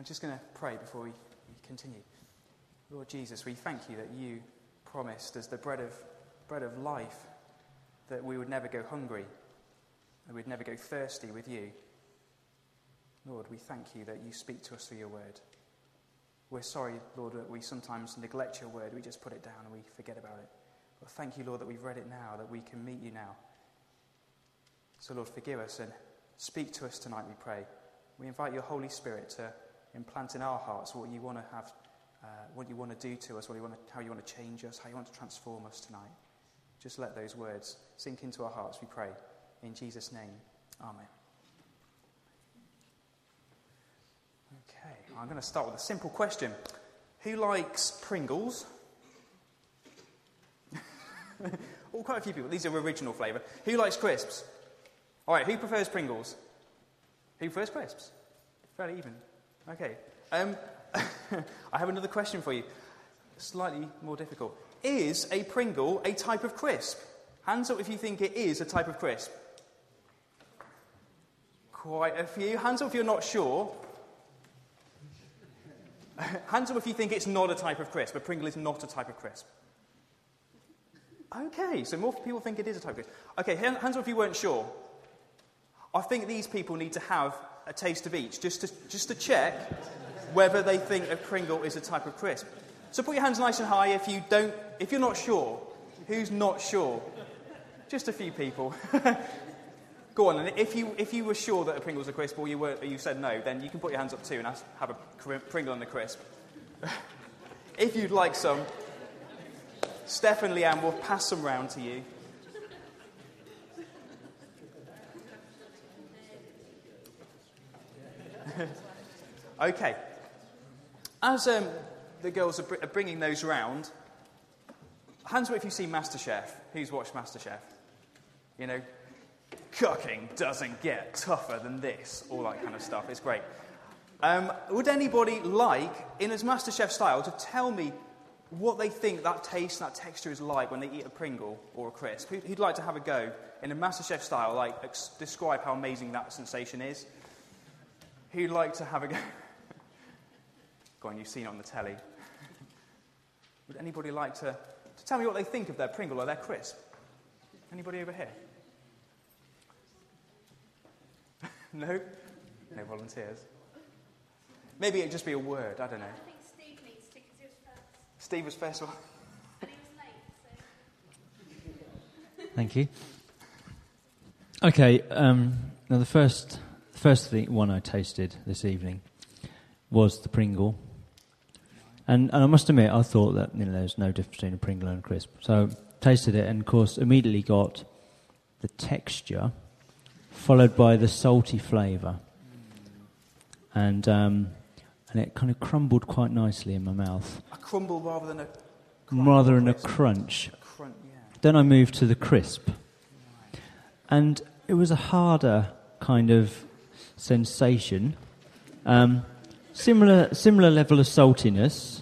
I'm just going to pray before we, continue. Lord Jesus, we thank you that you promised as the bread of, bread of life that we would never go hungry, that we'd never go thirsty with you. Lord, we thank you that you speak to us through your word. We're sorry, Lord, that we sometimes neglect your word. We just put it down and we forget about it. But thank you, Lord, that we've read it now, that we can meet you now. So, Lord, forgive us and speak to us tonight, we pray. We invite your Holy Spirit to implant in our hearts what you want to have, uh, what you want to do to us, what you want to, how you want to change us, how you want to transform us tonight. Just let those words sink into our hearts, we pray. In Jesus' name, Amen. Okay, I'm going to start with a simple question Who likes Pringles? well, quite a few people. These are original flavour. Who likes crisps? All right, who prefers Pringles? Who prefers crisps? Fairly even. Okay. Um, I have another question for you. Slightly more difficult. Is a Pringle a type of crisp? Hands up if you think it is a type of crisp. Quite a few. Hands up if you're not sure. Hands up if you think it's not a type of crisp. A Pringle is not a type of crisp. Okay, so more people think it is a type of crisp. Okay, hands up if you weren't sure. I think these people need to have a taste of each just to, just to check whether they think a Pringle is a type of crisp. So put your hands nice and high if you don't, if you're not sure. Who's not sure? Just a few people. Go on, and if you, if you were sure that a Pringle's a crisp or you, were, or you said no, then you can put your hands up too and have a Pringle and a crisp. if you'd like some, Steph and Leanne will pass some round to you. okay. As um, the girls are, br- are, bringing those round, hands up if you've seen MasterChef. Who's watched MasterChef? You know, cooking doesn't get tougher than this, all that kind of stuff. It's great. Um, would anybody like, in his MasterChef style, to tell me what they think that taste and that texture is like when they eat a Pringle or a crisp? Who'd, who'd like to have a go in a MasterChef style, like ex- describe how amazing that sensation is? Who'd like to have a go? go on, you've seen it on the telly. Would anybody like to, to tell me what they think of their Pringle or their crisp? Anybody over here? no? No volunteers? Maybe it'd just be a word, I don't know. I think Steve needs to because he was first. Steve was first one. And he was late, so. Thank you. Okay, um, now the first first thing, one I tasted this evening was the Pringle. And, and I must admit, I thought that you know, there's no difference between a Pringle and a crisp. So tasted it, and of course, immediately got the texture, followed by the salty flavour, and um, and it kind of crumbled quite nicely in my mouth, A crumble rather than a. rather than a crunch. A crunch, yeah. Then I moved to the crisp, and it was a harder kind of sensation. Um, similar, similar level of saltiness,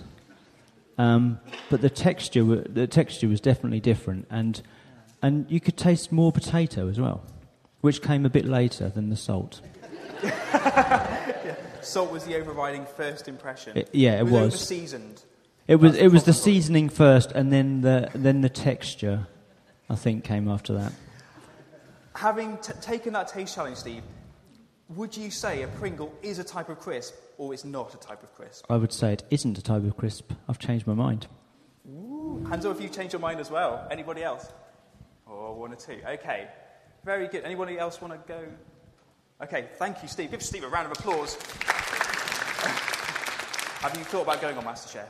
um, but the texture, the texture was definitely different, and and you could taste more potato as well, which came a bit later than the salt. Salt was the overriding first impression. It- yeah, it was. was. seasoned. It was That's it was the seasoning first, and then the then the texture, I think, came after that. Having t- taken that taste challenge, Steve, would you say a Pringle is a type of crisp or it's not a type of crisp? I would say it isn't a type of crisp. I've changed my mind. Hands up if you've changed your mind as well. Anybody else? Or one or two. Okay. Very good. Anybody else want to go? Okay, thank you, Steve. Give Steve a round of applause. Have you thought about going on MasterChef?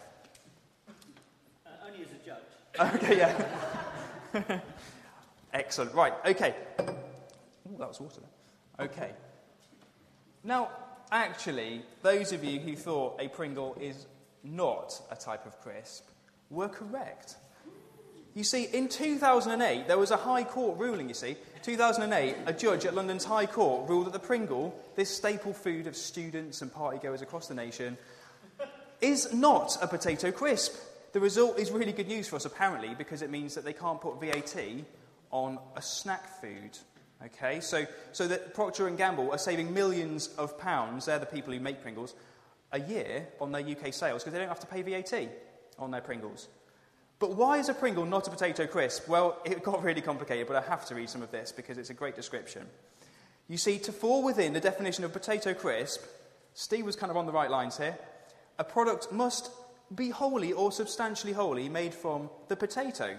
Uh, only as a judge. Okay, yeah. Excellent. Right, okay. Ooh, that was water. Okay. Now, actually, those of you who thought a Pringle is not a type of crisp were correct. You see, in 2008, there was a High Court ruling, you see. 2008, a judge at London's High Court ruled that the Pringle, this staple food of students and partygoers across the nation, is not a potato crisp. The result is really good news for us, apparently, because it means that they can't put VAT on a snack food. Okay, so, so that Procter and Gamble are saving millions of pounds. They're the people who make Pringles. a year on their UK sales because they don't have to pay VAT on their Pringles. But why is a Pringle not a potato crisp? Well, it got really complicated, but I have to read some of this because it's a great description. You see, to fall within the definition of potato crisp, Steve was kind of on the right lines here. A product must be wholly or substantially wholly made from the potato.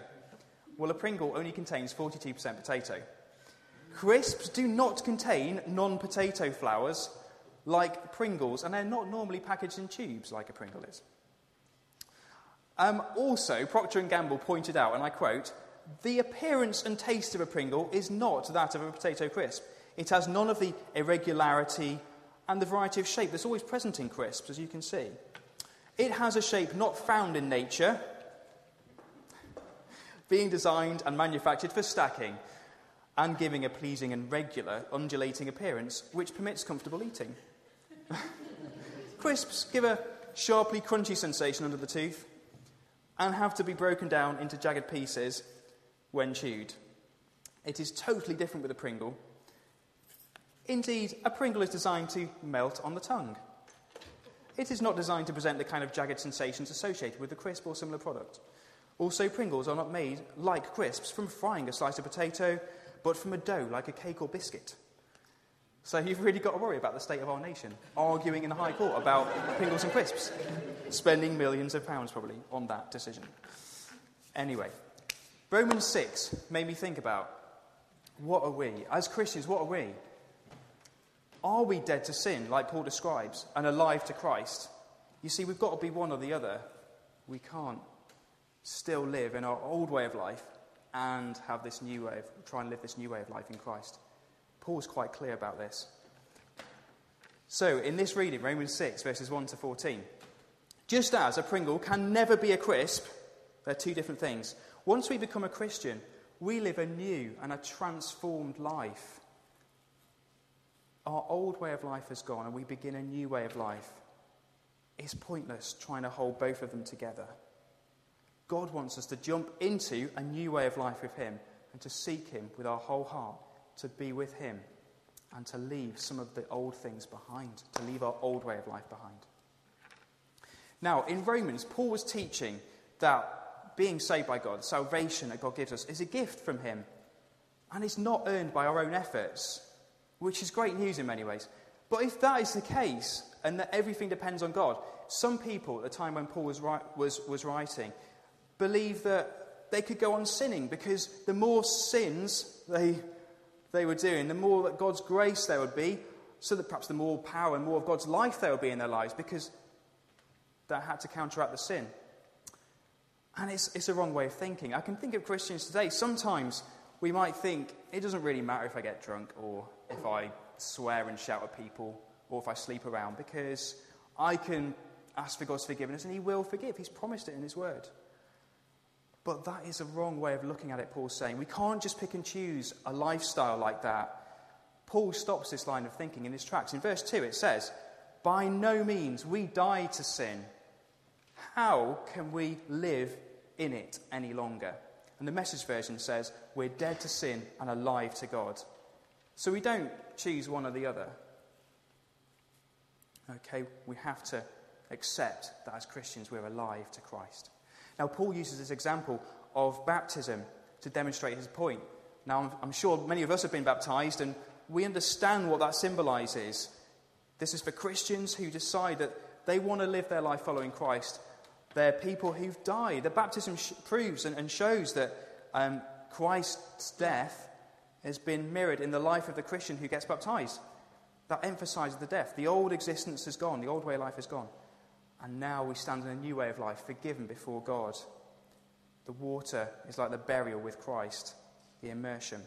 Well, a Pringle only contains 42% potato. Crisps do not contain non potato flours like Pringles, and they're not normally packaged in tubes like a Pringle is. Um, also, Procter & Gamble pointed out, and I quote, the appearance and taste of a Pringle is not that of a potato crisp. It has none of the irregularity and the variety of shape that's always present in crisps, as you can see. It has a shape not found in nature, being designed and manufactured for stacking and giving a pleasing and regular undulating appearance which permits comfortable eating. Crisps give a sharply crunchy sensation under the tooth and have to be broken down into jagged pieces when chewed. It is totally different with a Pringle. Indeed, a Pringle is designed to melt on the tongue. It is not designed to present the kind of jagged sensations associated with a crisp or similar product. Also, Pringles are not made like crisps from frying a slice of potato, but from a dough like a cake or biscuit. So you've really got to worry about the state of our nation, arguing in the High Court about Pringles and crisps, spending millions of pounds probably on that decision. Anyway, Romans 6 made me think about what are we? As Christians, what are we? Are we dead to sin, like Paul describes, and alive to Christ? You see, we've got to be one or the other. We can't still live in our old way of life and have this new way of, try and live this new way of life in Christ. Paul's quite clear about this. So, in this reading, Romans 6, verses 1 to 14, just as a Pringle can never be a crisp, they're two different things. Once we become a Christian, we live a new and a transformed life. Our old way of life has gone and we begin a new way of life. It's pointless trying to hold both of them together. God wants us to jump into a new way of life with Him and to seek Him with our whole heart, to be with Him, and to leave some of the old things behind, to leave our old way of life behind. Now, in Romans, Paul was teaching that being saved by God, salvation that God gives us, is a gift from Him. And it's not earned by our own efforts, which is great news in many ways. But if that is the case, and that everything depends on God, some people at the time when Paul was, was, was writing believed that they could go on sinning because the more sins they, they were doing, the more that God's grace there would be, so that perhaps the more power and more of God's life there would be in their lives because that had to counteract the sin. And it's, it's a wrong way of thinking. I can think of Christians today. Sometimes we might think it doesn't really matter if I get drunk or if I swear and shout at people or if I sleep around because I can ask for God's forgiveness and He will forgive. He's promised it in His word. But that is a wrong way of looking at it, Paul's saying. We can't just pick and choose a lifestyle like that. Paul stops this line of thinking in his tracks. In verse 2, it says, By no means we die to sin. How can we live in it any longer? And the message version says, We're dead to sin and alive to God. So we don't choose one or the other. Okay, we have to accept that as Christians we're alive to Christ. Now, Paul uses this example of baptism to demonstrate his point. Now, I'm, I'm sure many of us have been baptized and we understand what that symbolizes. This is for Christians who decide that they want to live their life following Christ. They're people who've died. The baptism sh- proves and, and, shows that um, Christ's death has been mirrored in the life of the Christian who gets baptized. That emphasizes the death. The old existence is gone, the old way of life is gone. And now we stand in a new way of life, forgiven before God. The water is like the burial with Christ, the immersion.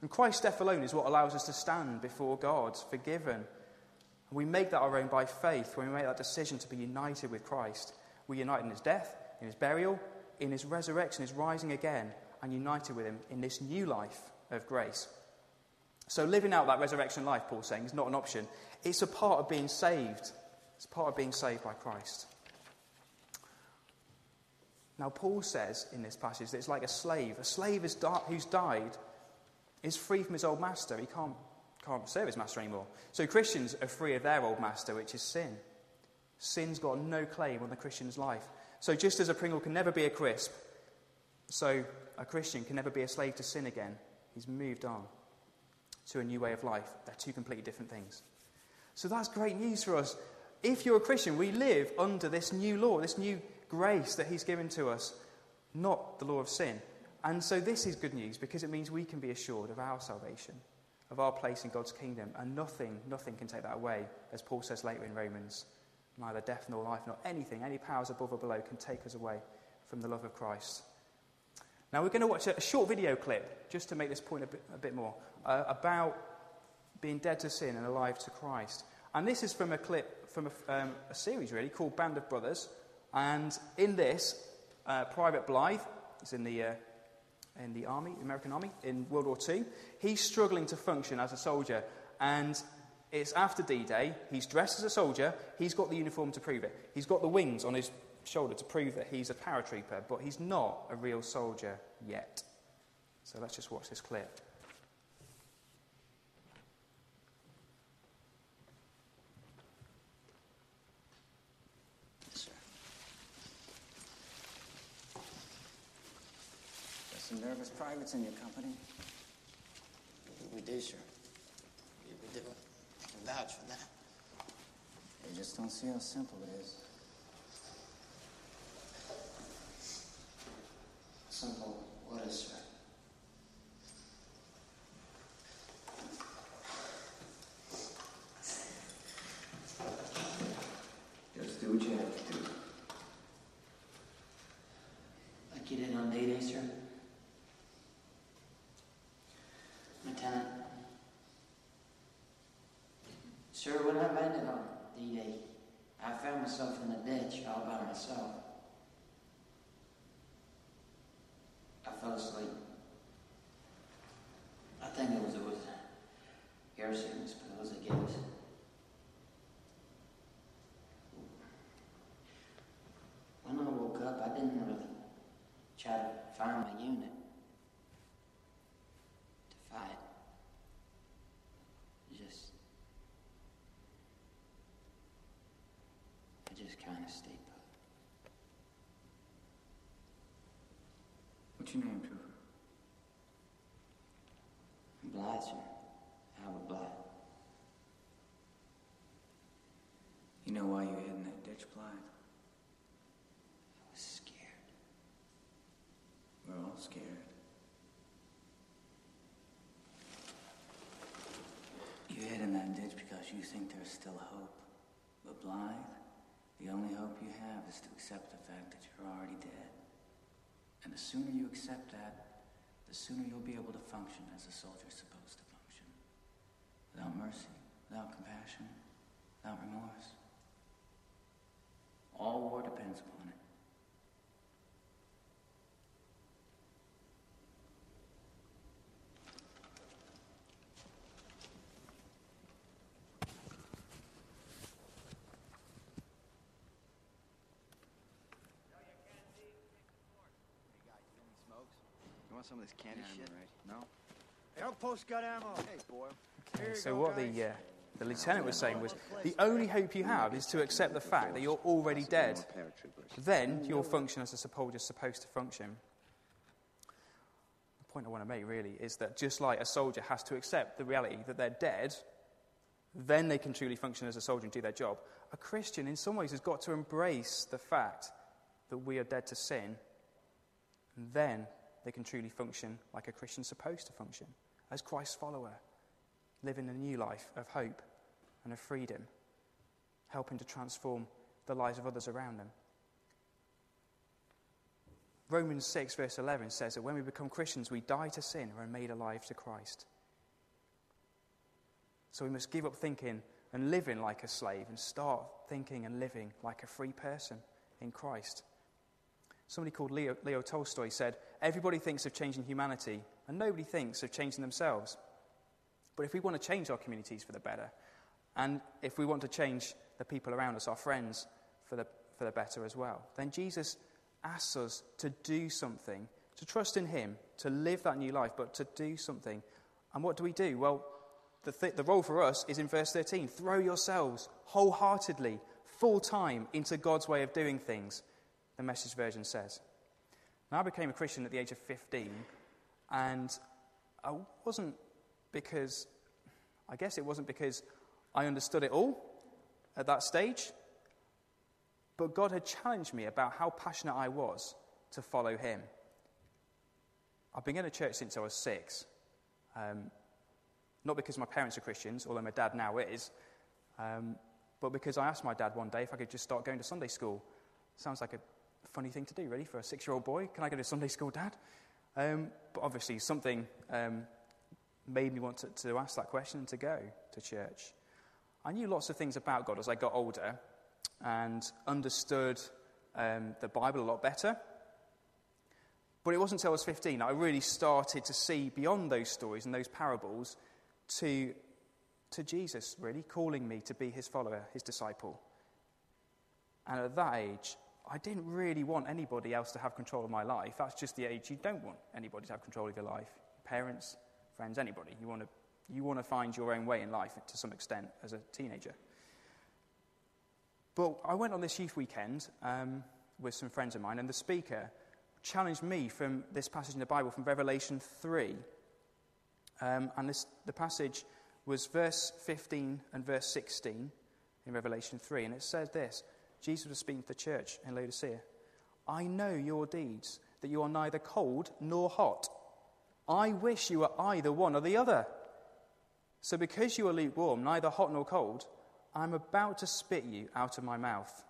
And Christ's death alone is what allows us to stand before God, forgiven. We make that our own by faith when we make that decision to be united with Christ. We unite in his death, in his burial, in his resurrection, his rising again, and united with him in this new life of grace. So, living out that resurrection life, Paul's saying, is not an option. It's a part of being saved. It's part of being saved by Christ. Now, Paul says in this passage that it's like a slave. A slave who's died is free from his old master. He can't, can't serve his master anymore. So, Christians are free of their old master, which is sin. Sin's got no claim on the Christian's life. So, just as a Pringle can never be a crisp, so a Christian can never be a slave to sin again. He's moved on to a new way of life. They're two completely different things. So, that's great news for us. If you're a Christian, we live under this new law, this new grace that He's given to us, not the law of sin. And so, this is good news because it means we can be assured of our salvation, of our place in God's kingdom, and nothing, nothing can take that away, as Paul says later in Romans. Neither death nor life, nor anything, any powers above or below can take us away from the love of Christ. Now, we're going to watch a, short video clip just to make this point a bit, a bit more uh, about being dead to sin and alive to Christ. And this is from a clip from a, um, a series, really, called Band of Brothers. And in this, uh, Private Blythe is in the, uh, in the army, the American army, in World War II. He's struggling to function as a soldier. And it's after D Day. He's dressed as a soldier. He's got the uniform to prove it. He's got the wings on his shoulder to prove that he's a paratrooper, but he's not a real soldier yet. So let's just watch this clip. Sir. There's some nervous privates in your company. We do, sir. We do. I can vouch for that. They just don't see how simple it is. Simple. What is, sir? Just do what you have to do. Like you did on D-Day, sir? Lieutenant? Sir, when I landed on D-Day, I found myself in a ditch all by myself. I fell asleep. I think it was it was air sickness, but it was a gift. When I woke up, I didn't really try to find my unit to fight. Just, I just stayed put. What's your name, Trooper? Blythe, sir. Albert Blythe. You know why you hid in that ditch, Blythe? I was scared. We're all scared. You hid in that ditch because you think there's still hope. But Blythe, the only hope you have is to accept the fact that you're already dead. And the sooner you accept that, the sooner you'll be able to function as a soldier's supposed to function. Without mercy, without compassion, without remorse. All war depends upon it. Some of this candy Yeah, shit? all right. No? Hey, outpost got ammo. Hey, boy. Here you So, go, what guys. the, uh, the lieutenant was saying was the only hope you have is to accept the fact that you're already dead. Then you'll function as a soldier soldier's supposed to function. The point I want to make really is that just like a soldier has to accept the reality that they're dead, then they can truly function as a soldier and do their job. A Christian, in some ways, has got to embrace the fact that we are dead to sin, and then they can truly function like a Christian's supposed to function, as Christ's follower, living a new life of hope and of freedom, helping to transform the lives of others around them. Romans 6, verse 11 says that when we become Christians, we die to sin and are made alive to Christ. So we must give up thinking and living like a slave and start thinking and living like a free person in Christ. Somebody called Leo, Leo Tolstoy said, Everybody thinks of changing humanity, and nobody thinks of changing themselves. But if we want to change our communities for the better, and if we want to change the people around us, our friends, for the, for the better as well, then Jesus asks us to do something, to trust in Him, to live that new life, but to do something. And what do we do? Well, the, th- the role for us is in verse 13 throw yourselves wholeheartedly, full time into God's way of doing things, the message version says. Now, I became a Christian at the age of 15, and I wasn't because, I guess it wasn't because I understood it all at that stage, but God had challenged me about how passionate I was to follow Him. I've been going to church since I was six. Um, not because my parents are Christians, although my dad now is, um, but because I asked my dad one day if I could just start going to Sunday school. Sounds like a funny thing to do, really, for a six year old boy. Can I go to Sunday school, dad? Um, but obviously, something um, made me want to, to ask that question and to go to church. I knew lots of things about God as I got older and understood um, the Bible a lot better. But it wasn't until I was 15 I really started to see beyond those stories and those parables to, to Jesus, really, calling me to be his follower, his disciple. And at that age, I didn't really want anybody else to have control of my life. That's just the age you don't want anybody to have control of your life. Parents, friends, anybody. You want to, you want to find your own way in life to some extent as a teenager. But I went on this youth weekend um, with some friends of mine, and the speaker challenged me from this passage in the Bible from Revelation 3. Um, and this, the passage was verse 15 and verse 16 in Revelation 3. And it says this Jesus was speaking to the church in Laodicea I know your deeds, that you are neither cold nor hot. I wish you were either one or the other. So, because you are lukewarm, neither hot nor cold, I'm about to spit you out of my mouth.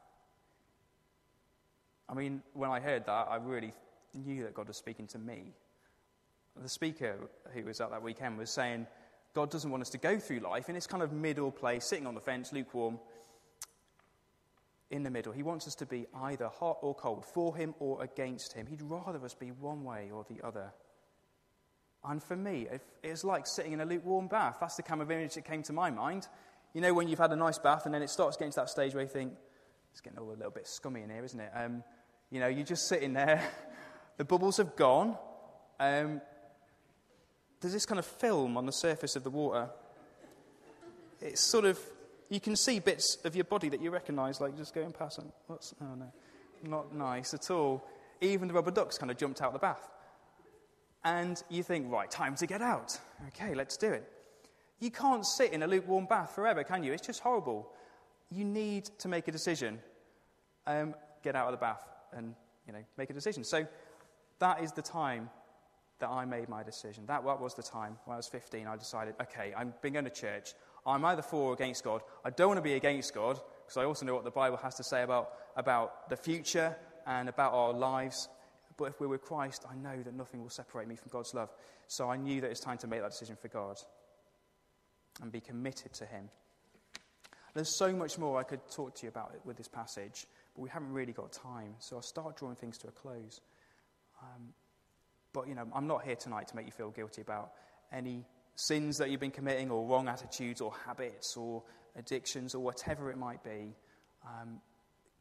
I mean, when I heard that, I really knew that God was speaking to me. The speaker who was at that weekend was saying, God doesn't want us to go through life in this kind of middle place, sitting on the fence, lukewarm, in the middle. He wants us to be either hot or cold, for him or against him. He'd rather us be one way or the other. And for me, it's like sitting in a lukewarm bath. That's the kind of image that came to my mind. You know, when you've had a nice bath and then it starts getting to that stage where you think, it's getting all a little bit scummy in here, isn't it? Um, you know, you're just sitting there, the bubbles have gone. Um, there's this kind of film on the surface of the water. It's sort of, you can see bits of your body that you recognize, like just going past and, what's, oh no, not nice at all. Even the rubber ducks kind of jumped out of the bath. And you think, right, time to get out. Okay, let's do it. You can't sit in a lukewarm bath forever, can you? It's just horrible. You need to make a decision. Um, get out of the bath and, you know, make a decision. So that is the time that I made my decision. That was the time when I was 15. I decided, okay, I've been going to church. I'm either for or against God. I don't want to be against God because I also know what the Bible has to say about, about the future and about our lives. But if we're with Christ, I know that nothing will separate me from God's love. So I knew that it's time to make that decision for God and be committed to Him. There's so much more I could talk to you about with this passage, but we haven't really got time. So I'll start drawing things to a close. Um, but, you know, I'm not here tonight to make you feel guilty about any sins that you've been committing, or wrong attitudes, or habits, or addictions, or whatever it might be. Um,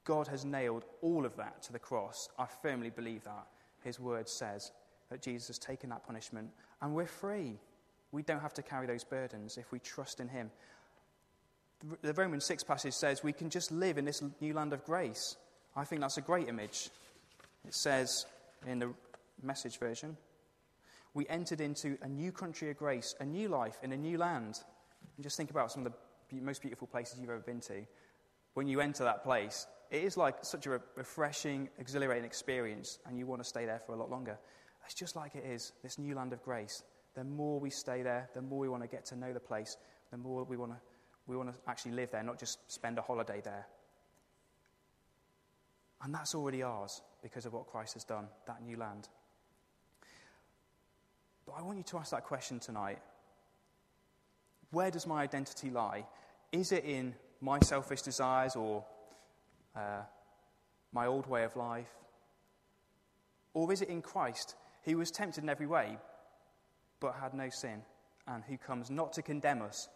God has nailed all of that to the cross. I firmly believe that. His word says that Jesus has taken that punishment, and we're free. We don't have to carry those burdens if we trust in Him. The Romans 6 passage says we can just live in this new land of grace. I think that's a great image. It says in the message version. We entered into a new country of grace, a new life in a new land. And just think about some of the most beautiful places you've ever been to. When you enter that place, it is like such a refreshing, exhilarating experience, and you want to stay there for a lot longer. It's just like it is, this new land of grace. The more we stay there, the more we want to get to know the place, the more we want to, we want to actually live there, not just spend a holiday there. And that's already ours because of what Christ has done, that new land. But I want you to ask that question tonight. Where does my identity lie? Is it in my selfish desires or uh, my old way of life? Or is it in Christ, who was tempted in every way, but had no sin, and who comes not to condemn us,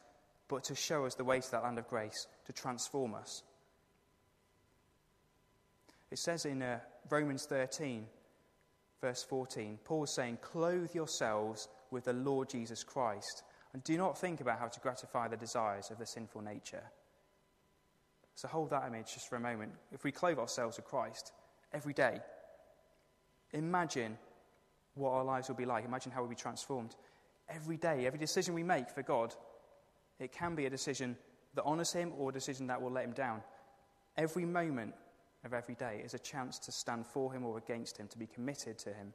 but to show us the way to that land of grace, to transform us? It says in uh, Romans 13 verse 14, Paul's saying, Clothe yourselves with the Lord Jesus Christ, and do not think about how to gratify the desires of the sinful nature. So hold that image just for a moment. If we clothe ourselves with Christ every day, imagine what our lives will be like. Imagine how we'll be transformed. Every day, every decision we make for God, it can be a decision that honours Him or a decision that will let Him down. Every moment of every day is a chance to stand for Him or against Him, to be committed to Him,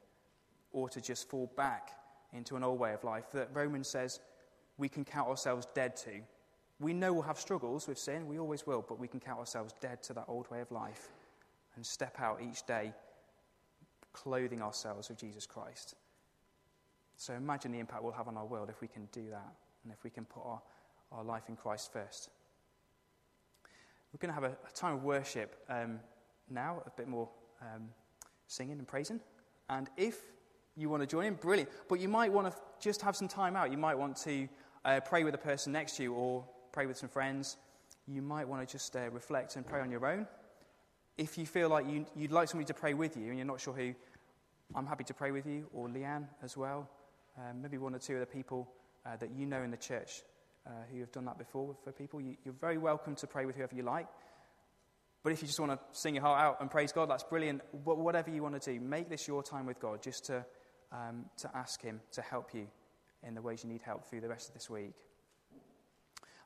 or to just fall back into an old way of life that Romans says we can count ourselves dead to. We know we'll have struggles with sin, we always will, but we can count ourselves dead to that old way of life and step out each day clothing ourselves with Jesus Christ. So imagine the impact we'll have on our world if we can do that and if we can put our, our life in Christ first. We're going to have a, a time of worship um, now, a bit more um, singing and praising. And if you want to join in, brilliant. But you might want to just have some time out. You might want to uh, pray with the person next to you or pray with some friends. You might want to just uh, reflect and pray on your own. If you feel like you, would like somebody to pray with you and you're not sure who, I'm happy to pray with you, or Leanne as well. Um, maybe one or two of the people uh, that you know in the church uh, who have done that before for people. You, you're very welcome to pray with whoever you like. But if you just want to sing your heart out and praise God, that's brilliant. But whatever you want to do, make this your time with God just to, um, to ask Him to help you in the ways you need help through the rest of this week.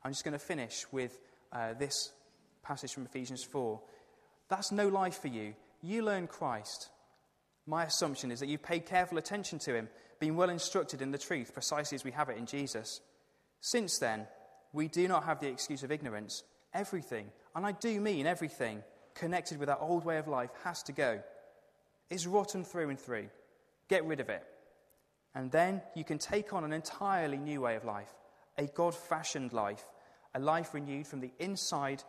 I'm just going to finish with uh, this passage from Ephesians 4. That's no life for you. You learn Christ. My assumption is that you've paid careful attention to Him, been well instructed in the truth, precisely as we have it in Jesus. Since then, we do not have the excuse of ignorance. Everything, and I do mean everything, connected with that old way of life has to go. It's rotten through and through. Get rid of it. And then you can take on an entirely new way of life, a God fashioned life, a life renewed from the inside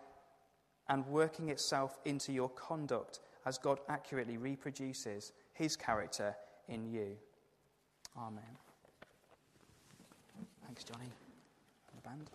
and working itself into your conduct as God accurately reproduces his character in you. Amen. Thanks, Johnny. The band.